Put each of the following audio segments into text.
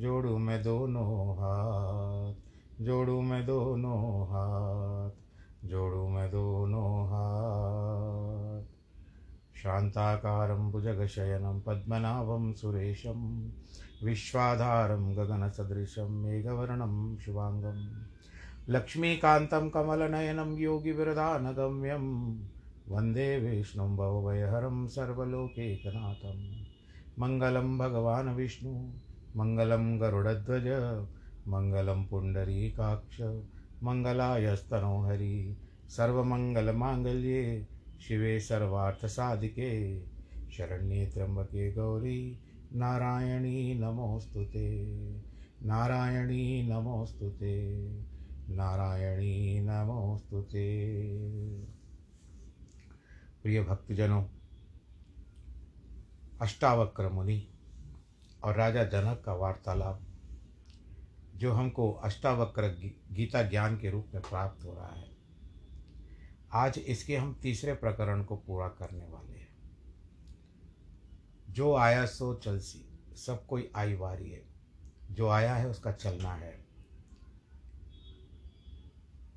जोड़ू मैं दोनों हाथ, जोड़ू मैं दोनों हाथ, जोड़ू मैं दोनों हाथ। शान्ताकारं भुजगशयनं, पद्मनाभं सुरेशं, विश्वाधारं गगनसदृशं, मेघवर्णं शुभाङ्गं लक्ष्मीकान्तं कमलनयनं, योगिविरदानगम्यं, वंदे विष्णुं भवभयहरं, सर्वलोकैकनाथं। मङ्गलं भगवान् विष्णु। मङ्गलं गरुडध्वज, मङ्गलं पुण्डरीकाक्ष, मङ्गलायस्तनो हरि, सर्वमङ्गलमाङ्गल्ये, शिवे सर्वार्थसाधिके, शरण्ये त्र्यम्बके गौरी, नारायणी नमोऽस्तु ते, नारायणी नमोऽस्तु ते, नारायणी नमोऽस्तु ते। प्रिय भक्तजनों और राजा जनक का वार्तालाप, जो हमको अष्टावक्र गीता ज्ञान के रूप में प्राप्त हो रहा है। आज इसके हम तीसरे प्रकरण को पूरा करने वाले हैं। जो आया सो चलसी सब कोई आई वारी है। जो आया है उसका चलना है।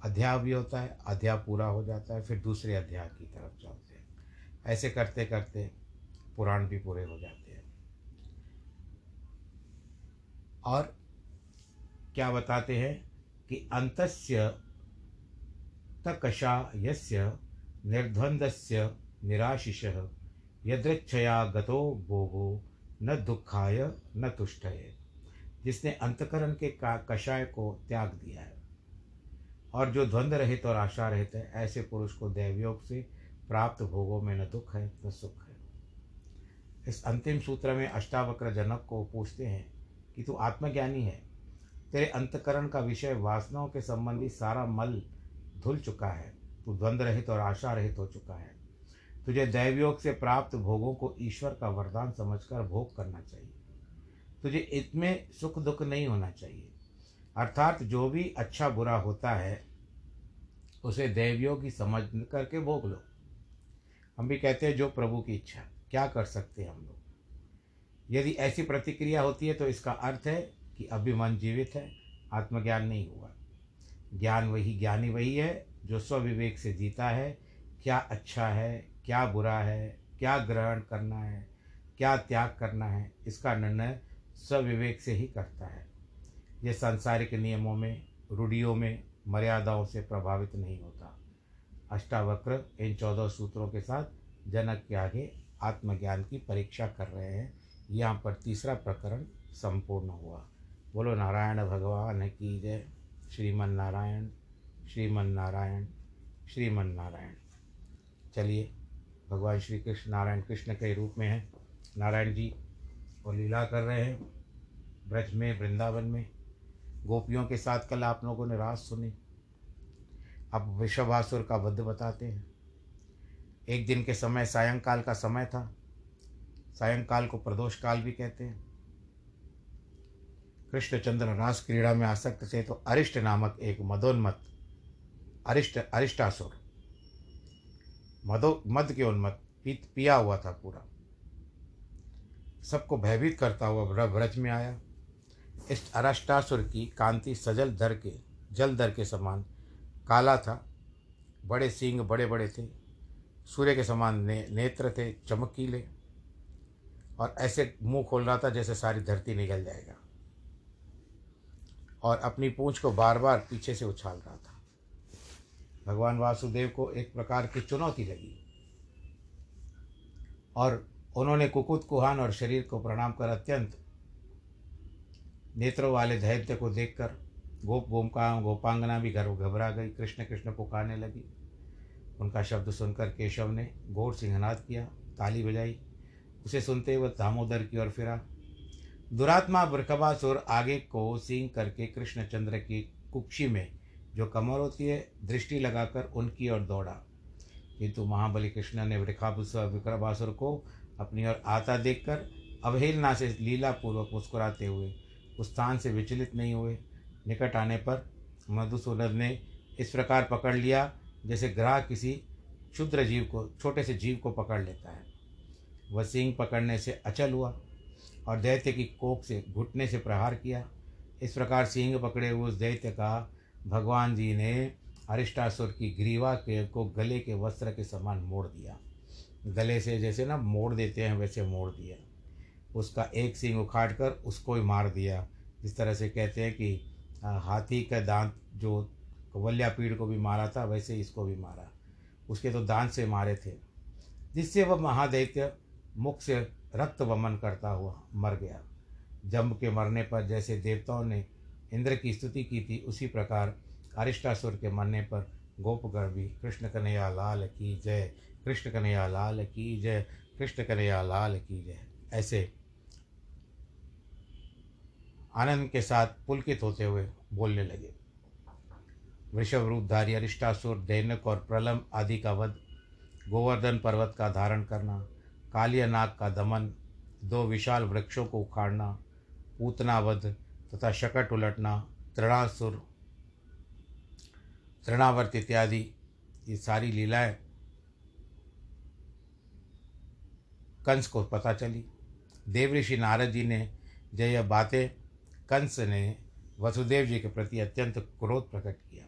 अध्याय भी होता है, अध्याय पूरा हो जाता है, फिर दूसरे अध्याय की तरफ़ चलते हैं। ऐसे करते करते पुराण भी पूरे हो जाते हैं। और क्या बताते हैं कि अंतस्य तकषा यस्य निर्द्वन्द्वस्य निराशिषः, यदृच्छया गतो भोगो, न दुखाय न तुष्टये। जिसने अंतकरण के का कषाय को त्याग दिया है। और जो द्वंद्व रहित और आशा रहित है, ऐसे पुरुष को दैवयोग से प्राप्त भोगों में न दुख है, न सुख है। इस अंतिम सूत्र में अष्टावक्र जनक को पूछते हैं कि तू आत्मज्ञानी है। तेरे अंतकरण का विषय वासनाओं के संबंधी सारा मल धुल चुका है। तू द्वंद्व रहित और आशा रहित हो चुका है। तुझे दैवयोग से प्राप्त भोगों को ईश्वर का वरदान समझकर भोग करना चाहिए। तुझे इसमें सुख दुख नहीं होना चाहिए। अर्थात जो भी अच्छा बुरा होता है, उसे दैवयोग ही समझ करके भोग लो। हम भी कहते हैं, जो प्रभु की इच्छा, क्या कर सकते हैं हम लोग? यदि ऐसी प्रतिक्रिया होती है तो इसका अर्थ है कि अभी मन जीवित है, आत्मज्ञान नहीं हुआ। ज्ञान वही ज्ञानी वही है जो स्वविवेक से जीता है। क्या अच्छा है, क्या बुरा है, क्या ग्रहण करना है, क्या त्याग करना है, इसका निर्णय स्वविवेक से ही करता है। ये सांसारिक नियमों में, रूढ़ियों में मर्यादाओं से प्रभावित नहीं होता। अष्टावक्र इन चौदह सूत्रों के साथ जनक के आगे आत्मज्ञान की परीक्षा कर रहे हैं। यहाँ पर तीसरा प्रकरण संपूर्ण हुआ। बोलो, नारायण भगवान की जय? श्रीमन नारायण श्रीमन नारायण श्रीमन नारायण। चलिए, भगवान श्री कृष्ण, नारायण कृष्ण के रूप में हैं। नारायण जी और लीला कर रहे हैं, ब्रज में, वृंदावन में। गोपियों के साथ कल आप लोगों ने रास सुनी। अब विश्वभासुर का वध बताते हैं। एक दिन के समय, सायंकाल का समय था। सायंकाल को प्रदोष काल भी कहते हैं। कृष्णचंद्र रास क्रीड़ा में आसक्त थे तो अरिष्ट नामक एक मदोन्मत अरिष्ट अरिष्टासुर मदो मद के उन्मत पी पिया हुआ था पूरा। सबको भयभीत करता हुआ व्रज में आया। इस अरिष्टासुर की कांति सजल दर के जल दर के समान काला था। बड़े सींग बड़े बड़े थे। सूर्य के समान ने, नेत्र थे चमकीले। और ऐसे मुँह खोल रहा था जैसे सारी धरती निकल जाएगा। और अपनी पूंछ को बार बार पीछे से उछाल रहा था। भगवान वासुदेव को एक प्रकार की चुनौती लगी। और उन्होंने कुकुत, कुहान और शरीर को प्रणाम कर अत्यंत नेत्रों वाले दैत्य को देखकर गोप गोमका, गोपांगना भी घर घबरा गई। कृष्ण कृष्ण पुकारने लगी। उनका शब्द सुनकर केशव ने घोर सिंहनाद किया, ताली बजाई। उसे सुनते वह दामोदर की ओर फिरा। दुरात्मा बरखबासुर आगे को सिंह करके कृष्णचंद्र की कुक्षी में, जो कमर होती है दृष्टि लगाकर उनकी ओर दौड़ा। किंतु महाबली कृष्ण ने विक्रमासुर को अपनी ओर आता देखकर अवहेलना से लीलापूर्वक मुस्कुराते हुए, उस स्थान से विचलित नहीं हुए। निकट आने पर मधुसूदन ने इस प्रकार पकड़ लिया, जैसे ग्राह किसी क्षुद्र जीव को, छोटे से जीव को पकड़ लेता है। वह सिंह पकड़ने से अचल हुआ और दैत्य की कोख से घुटने से प्रहार किया। इस प्रकार सिंह पकड़े हुए उस दैत्य का भगवान जी ने अरिष्टासुर की ग्रीवा के को गले के वस्त्र के समान मोड़ दिया। गले से जैसे ना मोड़ देते हैं, वैसे मोड़ दिया। उसका एक सिंह उखाड़ कर उसको ही मार दिया। जिस तरह से कहते हैं कि हाथी का दांत जो कवल्या पीड़ को भी मारा था, वैसे इसको भी मारा। उसके तो दांत से मारे थे। जिससे वह महादैत्य मुख से रक्त वमन करता हुआ मर गया। जम्ब के मरने पर जैसे देवताओं ने इंद्र की स्तुति की थी, उसी प्रकार अरिष्टासुर के मरने पर गोपगढ़ भी कृष्ण कन्हैया लाल की जय, कृष्ण कन्हैया लाल की जय, कृष्ण कन्हैया लाल की जय। ऐसे आनंद के साथ पुलकित होते हुए बोलने लगे। वृषभ रूपधारी, अरिष्टासुर, दैनक और प्रलम आदि का वध, गोवर्धन पर्वत का धारण करना कालिया नाग का दमन, दो विशाल वृक्षों को उखाड़ना, पूतनावध तथा शकट उलटना, तृणासुर, तृणावर्त इत्यादि, ये सारी लीलाएँ कंस को पता चली। देवऋषि नारद जी ने जब यह बातें कंस ने वसुदेव जी के प्रति अत्यंत क्रोध प्रकट किया।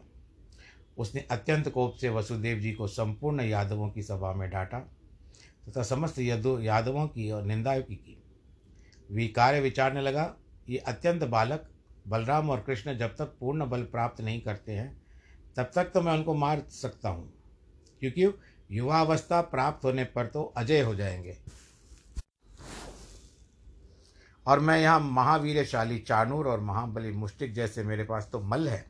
उसने अत्यंत कोप से वसुदेव जी को संपूर्ण यादवों की सभा में डांटा। तथा समस्त यदु यादवों की और निंदा की की। विकार्य विचारने लगा, ये अत्यंत बालक, बलराम और कृष्ण जब तक पूर्ण बल प्राप्त नहीं करते हैं, तब तक तो मैं उनको मार सकता हूँ, क्योंकि युवावस्था प्राप्त होने पर तो अजय हो जाएँगे। और मैं यहाँ महावीरशाली चाणूर और महाबली मुष्टिक जैसे मेरे पास तो मल्ल है।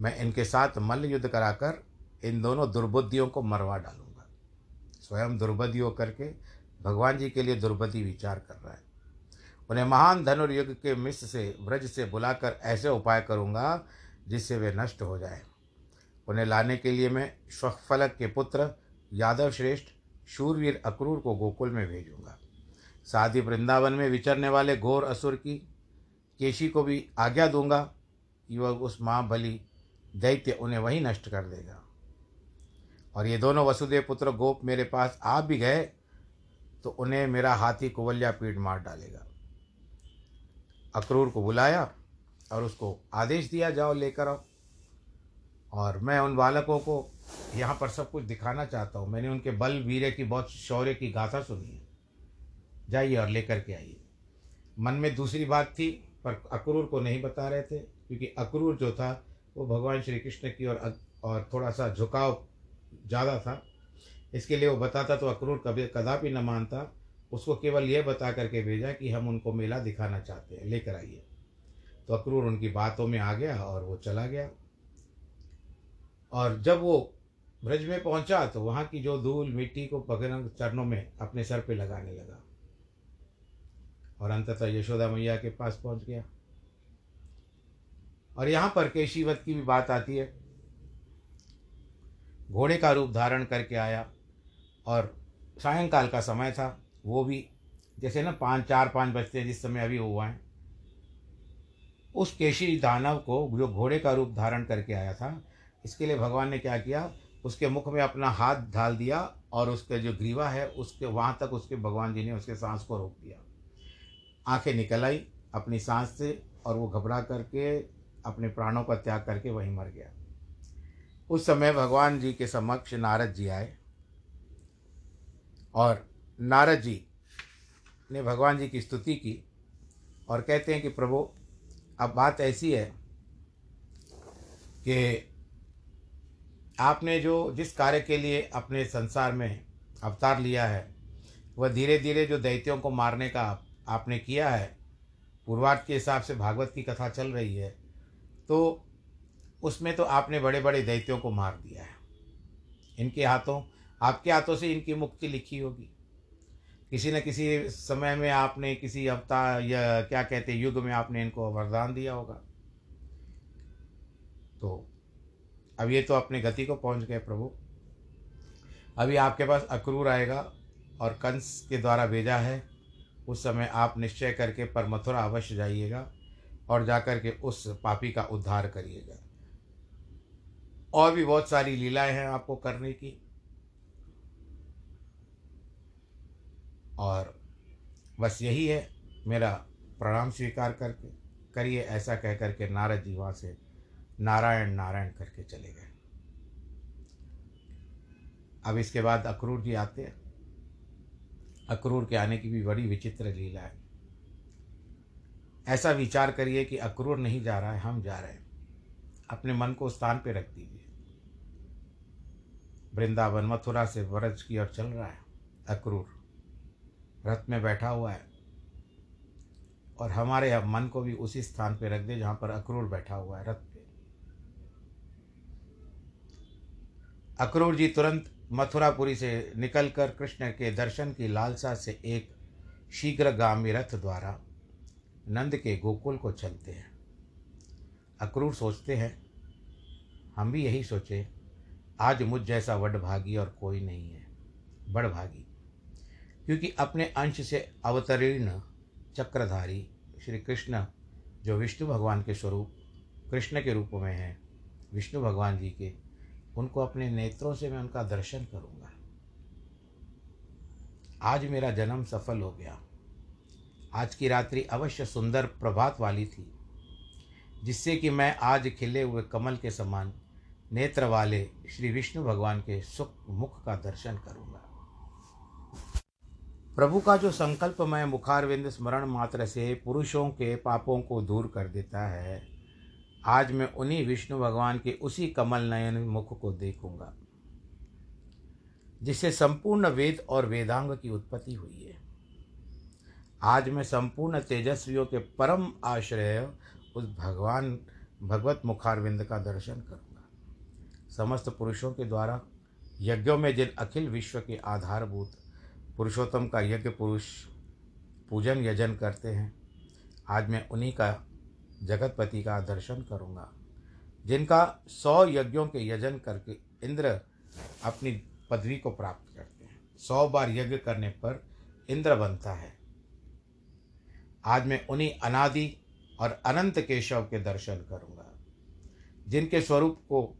मैं इनके साथ मल्ल युद्ध कराकर इन दोनों दुर्बुद्धियों को मरवा डालूँगा स्वयं दुर्बुद्धि करके भगवान जी के लिए दुर्बुद्धि विचार कर रहा है। उन्हें महान धनुर्युग के मिश्र से व्रज से बुलाकर ऐसे उपाय करूँगा जिससे वे नष्ट हो जाए। उन्हें लाने के लिए मैं श्वफलक के पुत्र यादव श्रेष्ठ शूरवीर अक्रूर को गोकुल में भेजूँगा। साथ ही वृंदावन में विचरने वाले घोर असुर की केशी को भी आज्ञा दूँगा। कि वह उस माँ महाबली दैत्य उन्हें वहीं नष्ट कर देगा। और ये दोनों वसुदेव पुत्र गोप मेरे पास आ भी गए तो उन्हें मेरा हाथी कुवल्या पीठ मार डालेगा। अक्रूर को बुलाया और उसको आदेश दिया, जाओ लेकर आओ। और मैं उन बालकों को यहाँ पर सब कुछ दिखाना चाहता हूँ। मैंने उनके बल, वीर की बहुत शौर्य की गाथा सुनी है। जाइए और लेकर के आइए। मन में दूसरी बात थी, पर अक्रूर को नहीं बता रहे थे, क्योंकि अक्रूर जो था, वो भगवान श्री कृष्ण की और और थोड़ा सा झुकाव ज़्यादा था। इसके लिए वो बताता तो अक्रूर कभी कदापि न मानता। उसको केवल यह बता करके भेजा कि हम उनको मेला दिखाना चाहते हैं, लेकर आइए। तो अक्रूर उनकी बातों में आ गया और वो चला गया। और जब वो ब्रज में पहुँचा तो वहाँ की जो धूल मिट्टी को बगरंग चरणों में अपने सर पे लगाने लगा। और अंततः यशोदा मैया के पास पहुँच गया। और यहाँ पर केशीवत की भी बात आती है। घोड़े का रूप धारण करके आया और सायंकाल का समय था, वो भी जैसे ना पाँच, चार, पाँच बजते जिस समय अभी हुआ है। उस केशी दानव को जो घोड़े का रूप धारण करके आया था, इसके लिए भगवान ने क्या किया, उसके मुख में अपना हाथ डाल दिया और उसके जो ग्रीवा है, उसके वहाँ तक उसके भगवान जी ने उसके सांस को रोक दिया। आँखें निकल आई अपनी सांस से और वो घबरा करके अपने प्राणों का त्याग करके वहीं मर गया। उस समय भगवान जी के समक्ष नारद जी आए और नारद जी ने भगवान जी की स्तुति की और कहते हैं कि प्रभु अब बात ऐसी है कि आपने जो जिस कार्य के लिए अपने संसार में अवतार लिया है वह धीरे धीरे जो दैत्यों को मारने का आप, आपने किया है पूर्वार्थ के हिसाब से भागवत की कथा चल रही है तो उसमें तो आपने बड़े बड़े दैत्यों को मार दिया है। इनके हाथों, आपके हाथों से इनकी मुक्ति लिखी होगी। किसी न किसी समय में आपने किसी अवतार या क्या कहते युग में आपने इनको वरदान दिया होगा। तो अब ये तो अपने गति को पहुँच गए प्रभु। अभी आपके पास अक्रूर आएगा और कंस के द्वारा भेजा है। उस समय आप निश्चय करके पर मथुरा अवश्य जाइएगा और जाकर के उस पापी का उद्धार करिएगा। और भी बहुत सारी लीलाएँ हैं आपको करने की। और बस यही है, मेरा प्रणाम स्वीकार करके, करिए ऐसा कह करके नारद जी वहाँ से नारायण नारायण करके चले गए। अब इसके बाद अक्रूर जी आते हैं। अक्रूर के आने की भी बड़ी विचित्र लीला है। ऐसा विचार करिए कि अक्रूर नहीं जा रहा है, हम जा रहे हैं। अपने मन को स्थान पे रख दीजिए। वृंदावन मथुरा से व्रज की ओर चल रहा है, अक्रूर। रथ में बैठा हुआ है। और हमारे अब मन को भी उसी स्थान पर रख दे जहाँ पर अक्रूर बैठा हुआ है, रथ पे। अक्रूर जी तुरंत मथुरापुरी से निकलकर कृष्ण के दर्शन की लालसा से एक शीघ्रगामी रथ द्वारा नंद के गोकुल को चलते हैं। अक्रूर सोचते हैं, हम भी यही सोचे। आज मुझ जैसा वडभागी और कोई नहीं है। बड़भागी क्योंकि अपने अंश से अवतरीर्ण चक्रधारी श्री कृष्ण, जो विष्णु भगवान के स्वरूप, कृष्ण के रूप में हैं, विष्णु भगवान जी के, उनको अपने नेत्रों से मैं उनका दर्शन करूँगा। आज मेरा जन्म सफल हो गया। आज की रात्रि अवश्य सुंदर प्रभात वाली थी, जिससे कि मैं आज खिले हुए कमल के समान नेत्र वाले श्री विष्णु भगवान के सुख मुख का दर्शन करूँगा। प्रभु का जो संकल्पमय मुखारविंद स्मरण मात्र से पुरुषों के पापों को दूर कर देता है, आज मैं उन्हीं विष्णु भगवान के उसी कमल नयन मुख को देखूँगा, जिससे संपूर्ण वेद और वेदांग की उत्पत्ति हुई है। आज मैं संपूर्ण तेजस्वियों के परम आश्रय उस भगवान, भगवत मुखारविंद का दर्शन करूँगा। समस्त पुरुषों के द्वारा यज्ञों में जिन अखिल विश्व के आधारभूत पुरुषोत्तम का यज्ञ पुरुष पूजन यजन करते हैं, आज मैं उन्हीं का जगतपति का दर्शन करूँगा। जिनका सौ यज्ञों के यजन करके इंद्र अपनी पदवी को प्राप्त करते हैं। सौ बार यज्ञ करने पर इंद्र बनता है। आज मैं उन्हीं अनादि और अनंत केशव के दर्शन करूँगा, जिनके स्वरूप को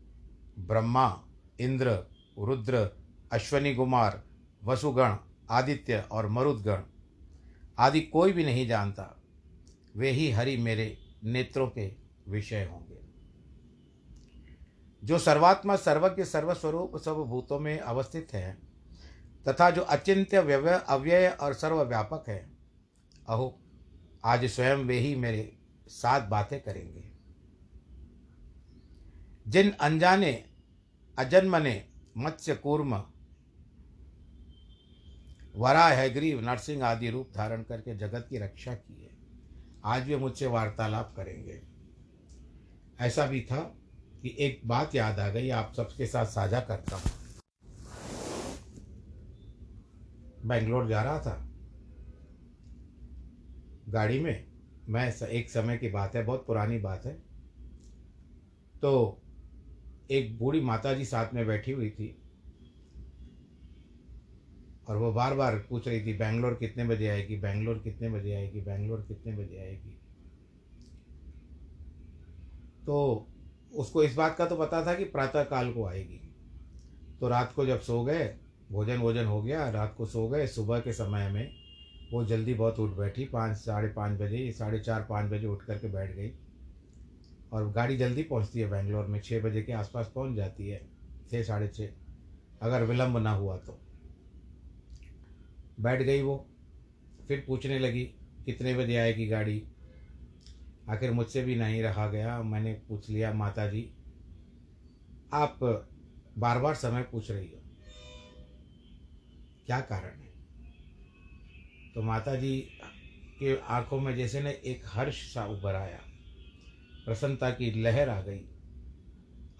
ब्रह्मा, इंद्र, रुद्र, अश्वनी कुमार, वसुगण, आदित्य और मरुदगण आदि कोई भी नहीं जानता। वे ही हरि मेरे नेत्रों के विषय होंगे। जो सर्वात्मा सर्वज्ञ सर्वस्वरूप सब भूतों में अवस्थित है तथा जो अचिंत्य व्यवय अव्यय और सर्वव्यापक है, अहो, आज स्वयं वे ही मेरे साथ बातें करेंगे। जिन अनजाने अजन्मने मत्स्य कूर्म वरा हैग्रीव नरसिंह आदि रूप धारण करके जगत की रक्षा की है। आज भी मुझसे वार्तालाप करेंगे। ऐसा भी था कि एक बात याद आ गई, आप सबके साथ साझा करता हूँ। बेंगलोर जा रहा था। गाड़ी में, मैं एक समय की बात है, बहुत पुरानी बात है। तो एक बूढ़ी माता जी साथ में बैठी हुई थी और वो बार बार पूछ रही थी, बैंगलोर कितने बजे आएगी? बैंगलोर कितने बजे आएगी? बैंगलोर कितने बजे आएगी? तो उसको इस बात का तो पता था कि प्रातः काल को आएगी। तो रात को जब सो गए, भोजन वोजन हो गया, रात को सो गए, सुबह के समय में वो जल्दी बहुत उठ बैठी, पाँच, साढ़े पाँच बजे, साढ़े चार, पाँच बजे उठ करके बैठ गई। और गाड़ी जल्दी पहुँचती है बेंगलोर में छः बजे के आसपास पहुँच जाती है छः साढ़े छः अगर विलम्ब ना हुआ तो। बैठ गई वो, फिर पूछने लगी, कितने बजे आएगी गाड़ी? आखिर मुझसे भी नहीं रहा गया, मैंने पूछ लिया माता जी आप बार बार समय पूछ रही हो। क्या कारण है? तो माता जी के आँखों में जैसे न एक हर्ष सा उभर आया। प्रसन्नता की लहर आ गई।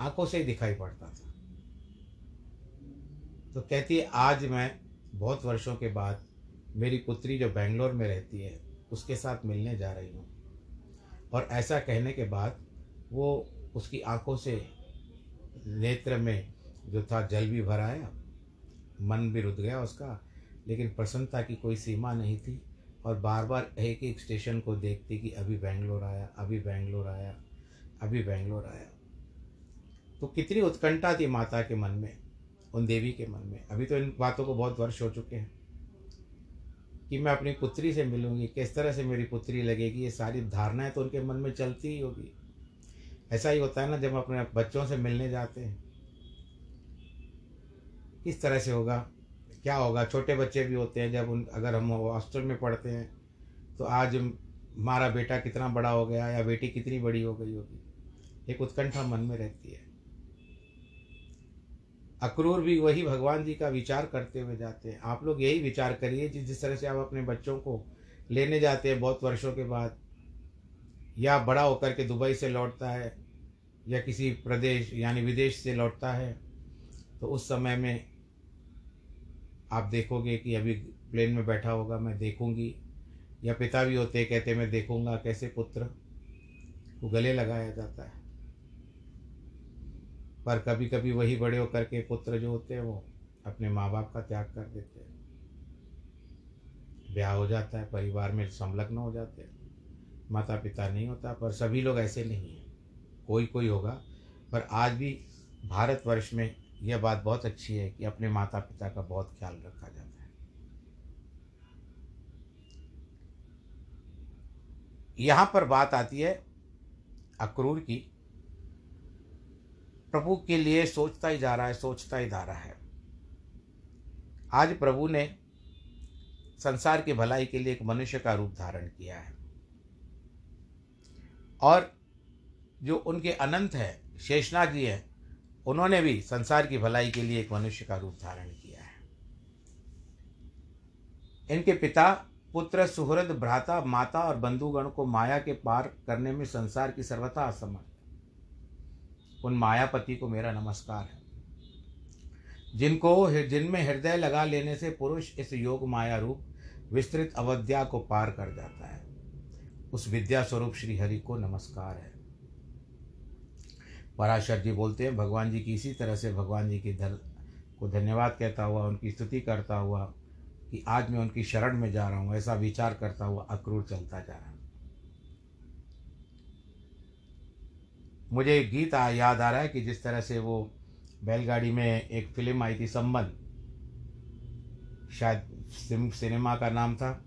आँखों से ही दिखाई पड़ता था। तो कहती है, आज मैं बहुत वर्षों के बाद मेरी पुत्री जो बेंगलोर में रहती है, उसके साथ मिलने जा रही हूँ। और ऐसा कहने के बाद वो उसकी आँखों से नेत्र में जो था, जल भी भराया मन भी रुद गया उसका, लेकिन प्रसन्नता की कोई सीमा नहीं थी। और बार बार एक एक स्टेशन को देखती कि अभी बेंगलोर आया, अभी बेंगलोर आया, अभी बेंगलोर आया। तो कितनी उत्कंठा थी माता के मन में, उन देवी के मन में। अभी तो इन बातों को बहुत वर्ष हो चुके हैं कि मैं अपनी पुत्री से मिलूँगी, किस तरह से मेरी पुत्री लगेगी, ये सारी धारणाएँ तो उनके मन में चलती ही होगी। ऐसा ही होता है ना जब अपने बच्चों से मिलने जाते हैं। किस तरह से होगा? क्या होगा? छोटे बच्चे भी होते हैं जब उन, अगर हम हॉस्टल में पढ़ते हैं तो आज हमारा बेटा कितना बड़ा हो गया या बेटी कितनी बड़ी हो गई होगी? एक उत्कंठा मन में रहती है। अक्रूर भी वही भगवान जी का विचार करते हुए जाते हैं। आप लोग यही विचार करिए जिस जिस तरह से आप अपने बच्चों को लेने जाते हैं बहुत वर्षों के बाद, या बड़ा होकर के दुबई से लौटता है, या किसी प्रदेश, यानी विदेश से लौटता है तो उस समय में आप देखोगे कि अभी प्लेन में बैठा होगा, मैं देखूँगी। या पिता भी होते कहते मैं देखूँगा, कैसे पुत्र? को गले लगाया जाता है। पर कभी कभी वही बड़े होकर के पुत्र जो होते हैं, वो अपने माँ बाप का त्याग कर देते हैं। ब्याह हो जाता है, परिवार में संलग्न हो जाते हैं। माता पिता नहीं होता, पर सभी लोग ऐसे नहीं हैं। कोई कोई होगा। पर आज भी भारतवर्ष में यह बात बहुत अच्छी है कि अपने माता पिता का बहुत ख्याल रखा जाता है। यहाँ पर बात आती है अक्रूर की। प्रभु के लिए सोचता ही जा रहा है, सोचता ही जा रहा है। आज प्रभु ने संसार की भलाई के लिए एक मनुष्य का रूप धारण किया है। और जो उनके अनंत है, शेषनाग जी है उन्होंने भी संसार की भलाई के लिए एक मनुष्य का रूप धारण किया है। इनके पिता, पुत्र, सुहृद, भ्राता, माता और बंधुगण को माया के पार करने में संसार की सर्वथा असमर्थ। उन मायापति को मेरा नमस्कार है। जिनको जिनमें हृदय लगा लेने से पुरुष इस योग माया रूप विस्तृत अवध्या को पार कर जाता है। उस विद्या स्वरूप श्री हरि को नमस्कार है। पराशर जी बोलते हैं भगवान जी की इसी तरह से भगवान जी की धर को धन्यवाद कहता हुआ उनकी स्तुति करता हुआ कि आज मैं उनकी शरण में जा रहा हूँ ऐसा विचार करता हुआ अक्रूर चलता जा रहा हूँ। मुझे एक गीत आ, याद आ रहा है कि जिस तरह से वो बैलगाड़ी में एक फ़िल्म आई थी संबंध। शायद सिनेमा का नाम था।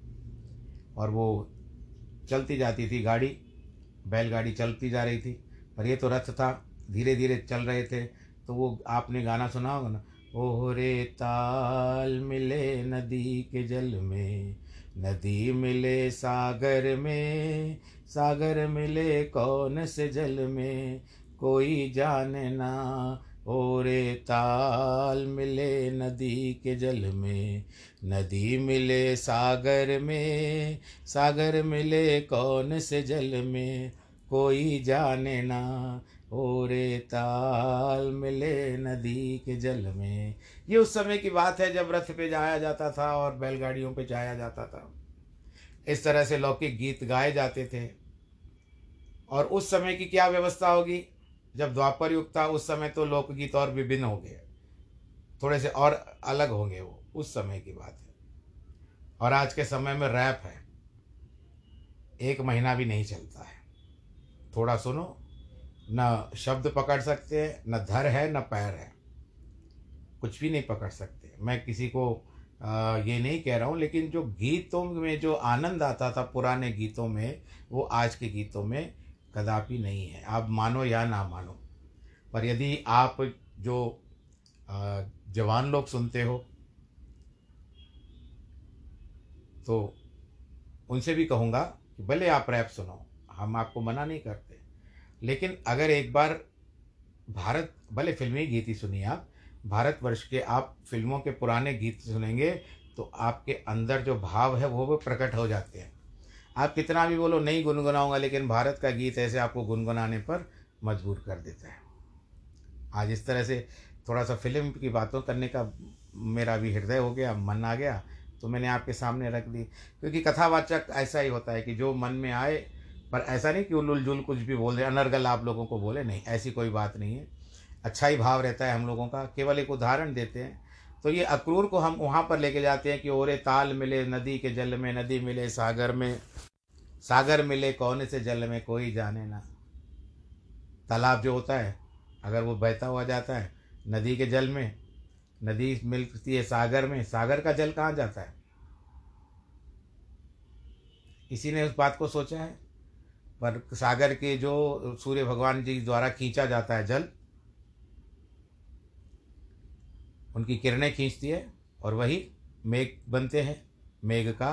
और वो चलती जाती थी गाड़ी बैलगाड़ी चलती जा रही थी पर ये तो रथ था। धीरे धीरे चल रहे थे तो वो आपने गाना सुना होगा ना ओह रे ताल मिले नदी के जल में, नदी मिले सागर में, सागर मिले कौन से जल में, कोई जाने ना ओ रे ताल मिले नदी के जल में, नदी मिले सागर में, सागर मिले कौन से जल में, कोई जाने ना रे ताल मिले नदी के जल में। ये उस समय की बात है जब रथ पे जाया जाता था और बैलगाड़ियों पे जाया जाता था। इस तरह से लौकिक गीत गाए जाते थे। और उस समय की क्या व्यवस्था होगी? जब द्वापर युग था, उस समय तो लोकगीत और विभिन्न हो गए। थोड़े से और अलग होंगे वो। उस समय की बात है। और आज के समय में रैप है। एक महीना भी नहीं चलता है। थोड़ा सुनो। न शब्द पकड़ सकते हैं न धर है न पैर है। कुछ भी नहीं पकड़ सकते। मैं किसी को आ, ये नहीं कह रहा हूँ लेकिन जो गीतों में जो आनंद आता था पुराने गीतों में वो आज के गीतों में कदापि नहीं है। आप मानो या ना मानो पर यदि आप जो आ, जवान लोग सुनते हो तो उनसे भी कहूँगा कि भले आप रैप सुनो हम आपको मना नहीं करते। लेकिन अगर एक बार भारत, भले फिल्मी गीत ही सुनिए आप, भारतवर्ष के आप फ़िल्मों के पुराने गीत सुनेंगे तो आपके अंदर जो भाव है वो भी प्रकट हो जाते हैं। आप कितना भी बोलो, नहीं गुनगुनाऊँगा, लेकिन भारत का गीत ऐसे आपको गुनगुनाने पर मजबूर कर देता है। आज इस तरह से थोड़ा सा फ़िल्म की बातों करने का मेरा भी हृदय हो गया, मन आ गया तो मैंने आपके सामने रख दी। क्योंकि कथावाचक ऐसा ही होता है कि जो मन में आए पर ऐसा नहीं कि उलुल जुल कुछ भी बोल रहे, अनर्गल आप लोगों को बोले, नहीं, ऐसी कोई बात नहीं है। अच्छा ही भाव रहता है हम लोगों का, केवल एक उदाहरण देते हैं। तो ये अक्रूर को हम वहाँ पर लेके जाते हैं कि ओरे ताल मिले, नदी के जल में नदी मिले, सागर में, सागर मिले, कौन से जल में, कोई जाने ना। तालाब जो होता है, अगर वो बहता हुआ जाता है, नदी के जल में, नदी मिलती है सागर में, सागर का जल कहाँ जाता है? किसी ने उस बात को सोचा है। पर सागर के जो सूर्य भगवान जी द्वारा खींचा जाता है जल, उनकी किरणें खींचती है और वही मेघ बनते हैं। मेघ का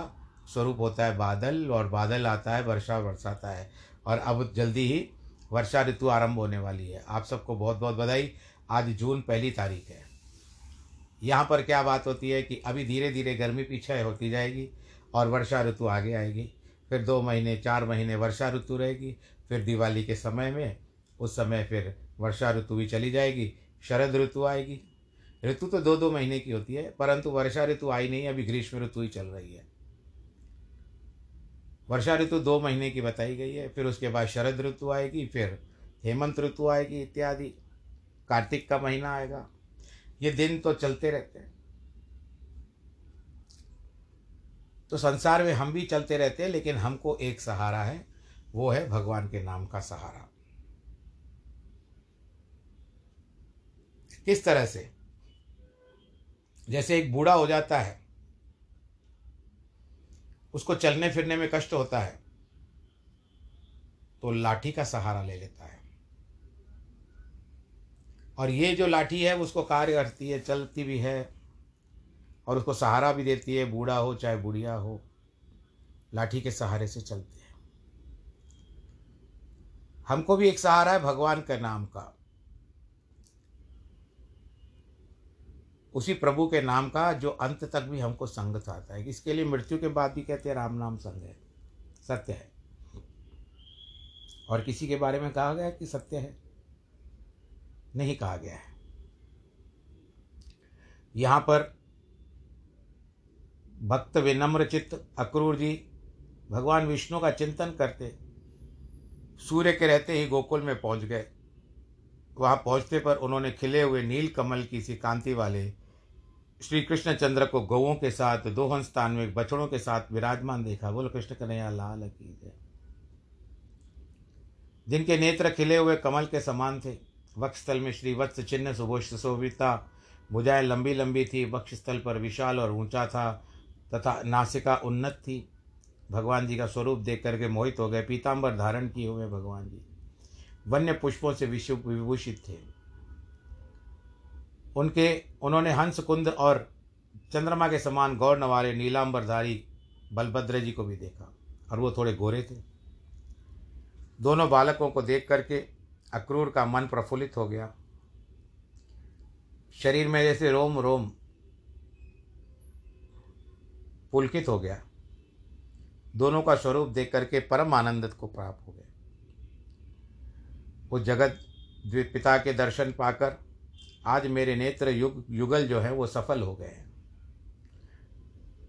स्वरूप होता है बादल और बादल आता है, वर्षा बरसाता है और अब जल्दी ही वर्षा ऋतु आरंभ होने वाली है। आप सबको बहुत बहुत बधाई। आज जून पहली तारीख है। यहाँ पर क्या बात होती है कि अभी धीरे धीरे गर्मी पीछे होती जाएगी और वर्षा ऋतु आगे आएगी। फिर दो महीने, चार महीने वर्षा ऋतु रहेगी, फिर दिवाली के समय में, उस समय फिर वर्षा ऋतु भी चली जाएगी, शरद ऋतु आएगी। ऋतु तो दो दो महीने की होती है, परंतु वर्षा ऋतु आई नहीं, अभी ग्रीष्म ऋतु ही चल रही है। वर्षा ऋतु दो महीने की बताई गई है, फिर उसके बाद शरद ऋतु आएगी, फिर हेमंत ऋतु आएगी इत्यादि। कार्तिक का महीना आएगा। ये दिन तो चलते रहते हैं। तो संसार में हम भी चलते रहते हैं, लेकिन हमको एक सहारा है, वो है भगवान के नाम का सहारा। किस तरह से? जैसे एक बूढ़ा हो जाता है, उसको चलने फिरने में कष्ट होता है तो लाठी का सहारा ले लेता है। और ये जो लाठी है, उसको कार्य करती है, चलती भी है और उसको सहारा भी देती है, बूढ़ा हो, चाहे बुढ़िया हो, लाठी के सहारे से चलते हैं। हमको भी एक सहारा है भगवान के नाम का। उसी प्रभु के नाम का जो अंत तक भी हमको संगत आता है। इसके लिए मृत्यु के बाद भी कहते हैं, राम नाम संग है, सत्य है। और किसी के बारे में कहा गया कि सत्य है? नहीं कहा गया है। यहाँ पर भक्त विनम्र चित्त अक्रूर जी भगवान विष्णु का चिंतन करते, सूर्य के रहते ही गोकुल में पहुँच गए। वहाँ पहुँचते पर उन्होंने खिले हुए नील कमल की सी कांति वाले श्री कृष्ण चंद्र को गौों के साथ, दोहन स्थान में बछड़ों के साथ विराजमान देखा। बोलो, कृष्ण कन्हैया, लाल की जय। जिनके नेत्र खिले हुए कमल के समान थे, वक्षस्थल में श्री वत्स चिन्ह सुभोष सुशोभिता भुजाएँ लंबी लंबी थी, वक्षस्थल पर विशाल और ऊँचा था तथा नासिका उन्नत थी। भगवान जी का स्वरूप देख करके मोहित हो गए। पीताम्बर धारण किए हुए भगवान जी। वन्य पुष्पों से विश्व विभूषित थे। उनके, उन्होंने हंस कुंद और चंद्रमा के समान गौर नवारे नीलांबरधारी बलभद्र जी को भी देखा और वो थोड़े गोरे थे। दोनों बालकों को देख करके अक्रूर का मन प्रफुल्लित हो गया। शरीर में जैसे रोम रोम पुलकित हो गया। दोनों का स्वरूप देख करके परम आनंद को प्राप्त हो गया। वो जगत पिता के दर्शन पाकर आज मेरे नेत्र युग, युगल जो है, वो सफल हो गए हैं।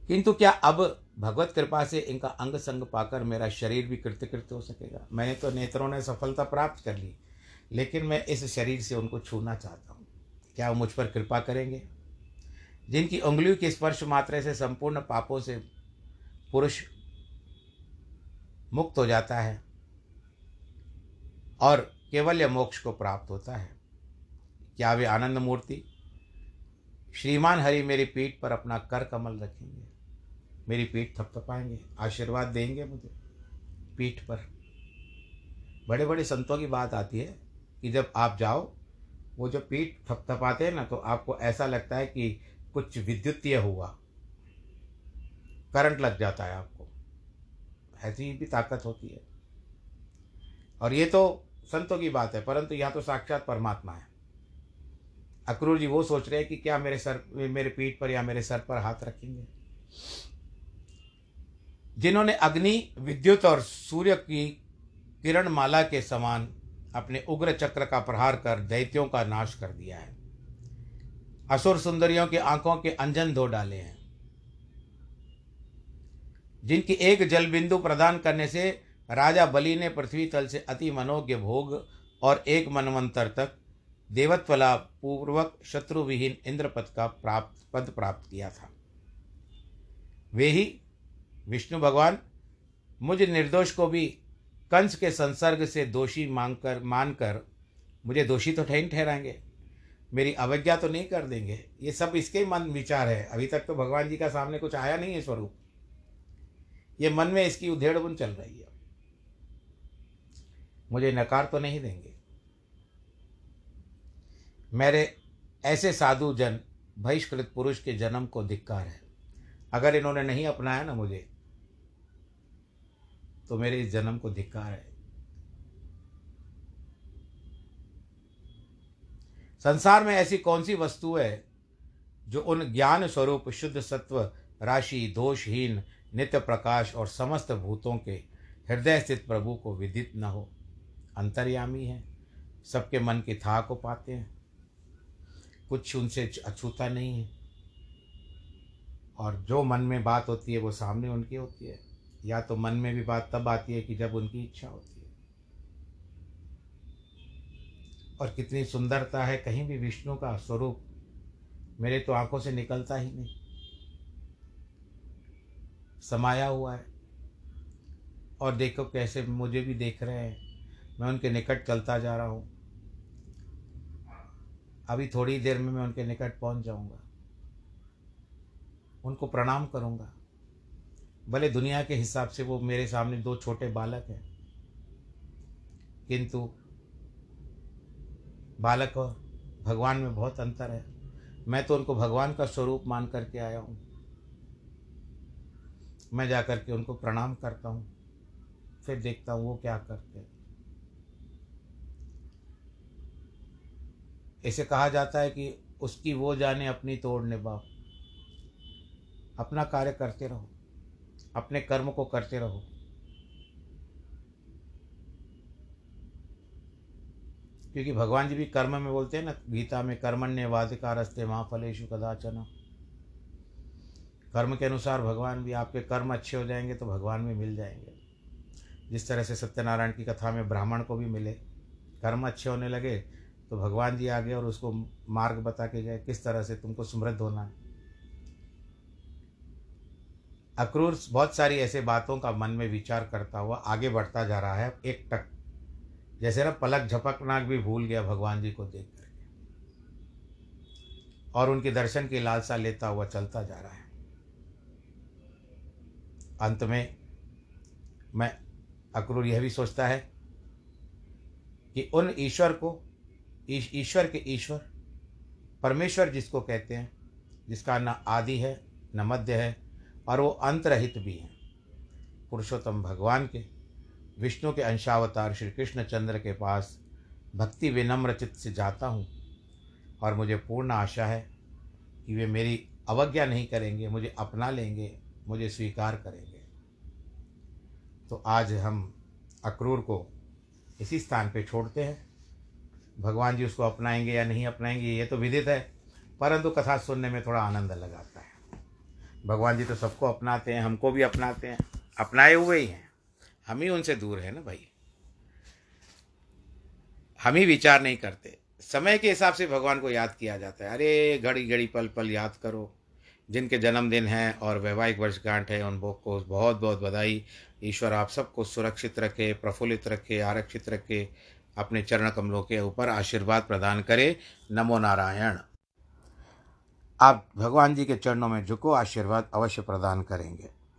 किंतु क्या अब भगवत कृपा से इनका अंग संग पाकर मेरा शरीर भी कृत्य हो सकेगा? मैंने तो नेत्रों ने सफलता प्राप्त कर ली, लेकिन मैं इस शरीर से उनको छूना चाहता हूँ। क्या वो मुझ पर कृपा करेंगे? जिनकी उंगलियों के स्पर्श मात्रा से संपूर्ण पापों से पुरुष मुक्त हो जाता है और केवल्य मोक्ष को प्राप्त होता है। क्या वे आनंद मूर्ति? श्रीमान हरि मेरी पीठ पर अपना कर कमल रखेंगे। मेरी पीठ थपथपाएँगे आशीर्वाद देंगे मुझे पीठ पर। बड़े बड़े संतों की बात आती है कि जब आप जाओ, वो जो पीठ थपथपाते हैं ना तो आपको ऐसा लगता है कि कुछ विद्युतीय हुआ। करंट लग जाता है आपको। ऐसी भी ताकत होती है। और ये तो संतों की बात है, परंतु यहाँ तो साक्षात परमात्मा है। अक्रूर जी वो सोच रहे हैं कि क्या मेरे सर, मेरे पीठ पर या मेरे सर पर हाथ रखेंगे। जिन्होंने अग्नि, विद्युत और सूर्य की किरण माला के समान अपने उग्र चक्र का प्रहार कर दैत्यों का नाश कर दिया है। असुर सुंदरियों की आँखों के अंजन धो डाले हैं। जिनकी एक जल बिंदु प्रदान करने से राजा बलि ने पृथ्वी तल से अति मनोज्ञ भोग और एक मनवंतर तक देवत्वला पूर्वक शत्रुविहीन इंद्रपद का प्राप्त, पद प्राप्त किया था। वे ही विष्णु भगवान मुझ निर्दोष को भी कंस के संसर्ग से दोषी मांगकर, मानकर मुझे दोषी तो ठहन ठहराएँगे। मेरी अवज्ञा तो नहीं कर देंगे। ये सब इसके मन विचार है। अभी तक तो भगवान जी का सामने कुछ आया नहीं है स्वरूप। ये मन में इसकी उधेड़ बुन चल रही है। मुझे नकार तो नहीं देंगे। मेरे ऐसे साधु जन, बहिष्कृत पुरुष के जन्म को धिक्कार है। अगर इन्होंने नहीं अपनाया ना मुझे तो मेरे इस जन्म को धिक्कार है। संसार में ऐसी कौन सी वस्तु है जो उन ज्ञान स्वरूप, शुद्ध सत्व, राशि, दोषहीन, नित्य प्रकाश और समस्त भूतों के हृदय स्थित प्रभु को विदित न हो? अंतर्यामी है। सबके मन की था को पाते हैं। कुछ उनसे अछूता नहीं है। और जो मन में बात होती है, वो सामने उनकी होती है। या तो मन में भी बात तब आती है कि जब उनकी इच्छा होती है। और कितनी सुंदरता है, कहीं भी विष्णु का स्वरूप मेरे तो आँखों से निकलता ही नहीं। समाया हुआ है। और देखो कैसे मुझे भी देख रहे हैं। मैं उनके निकट चलता जा रहा हूँ। अभी थोड़ी देर में मैं उनके निकट पहुँच जाऊँगा। उनको प्रणाम करूँगा। भले दुनिया के हिसाब से वो मेरे सामने दो छोटे बालक हैं, किंतु बालक और भगवान में बहुत अंतर है। मैं तो उनको भगवान का स्वरूप मान करके आया हूँ। मैं जा कर के उनको प्रणाम करता हूँ। फिर देखता हूँ वो क्या करते हैं। ऐसे कहा जाता है कि उसकी वो जाने अपनी तोड़ने बाप अपना कार्य करते रहो। अपने कर्म को करते रहो। क्योंकि भगवान जी भी कर्म में बोलते हैं ना, गीता में कर्मण्य वाधिकार रस्ते महाफलेशु कदाचन। कर्म के अनुसार भगवान भी, आपके कर्म अच्छे हो जाएँगे तो भगवान भी मिल जाएँगे। जिस तरह से सत्यनारायण की कथा में ब्राह्मण को भी मिले, कर्म अच्छे होने लगे तो भगवान जी आ गए और उसको मार्ग बता के गए, किस तरह से तुमको समृद्ध होना है। अक्रूर बहुत सारी ऐसे बातों का मन में विचार करता हुआ आगे बढ़ता जा रहा है, एक टक जैसे ना पलक झपकनाक भी भूल गया भगवान जी को देख करके। और उनके दर्शन की लालसा लेता हुआ चलता जा रहा है। अंत में मैं अक्रूर यह भी सोचता है कि उन ईश्वर को ईश्वर के ईश्वर, परमेश्वर जिसको कहते हैं, जिसका न आदि है, न मध्य है, और वो अंतरहित भी हैं, पुरुषोत्तम भगवान के विष्णु के अंशावतार श्री कृष्ण चंद्र के पास भक्ति विनम्र चित्त से जाता हूँ और मुझे पूर्ण आशा है कि वे मेरी अवज्ञा नहीं करेंगे, मुझे अपना लेंगे, मुझे स्वीकार करेंगे। तो आज हम अक्रूर को इसी स्थान पे छोड़ते हैं। भगवान जी उसको अपनाएँगे या नहीं अपनाएँगे, ये तो विदित है, परंतु कथा सुनने में थोड़ा आनंद लगाता है। भगवान जी तो सबको अपनाते हैं, हमको भी अपनाते हैं, अपनाए हुए ही हैं। हम ही उनसे दूर हैं ना भाई। हम ही विचार नहीं करते। समय के हिसाब से भगवान को याद किया जाता है। अरे घड़ी घड़ी पल पल याद करो। जिनके जन्मदिन हैं और वैवाहिक वर्षगांठ है, उन को बहुत बहुत बधाई। ईश्वर, आप सबको सुरक्षित रखे, प्रफुल्लित रखे, आरक्षित रखे, अपने चरण कमलों के ऊपर आशीर्वाद प्रदान करे। नमो नारायण। आप भगवान जी के चरणों में झुको, आशीर्वाद अवश्य प्रदान करेंगे।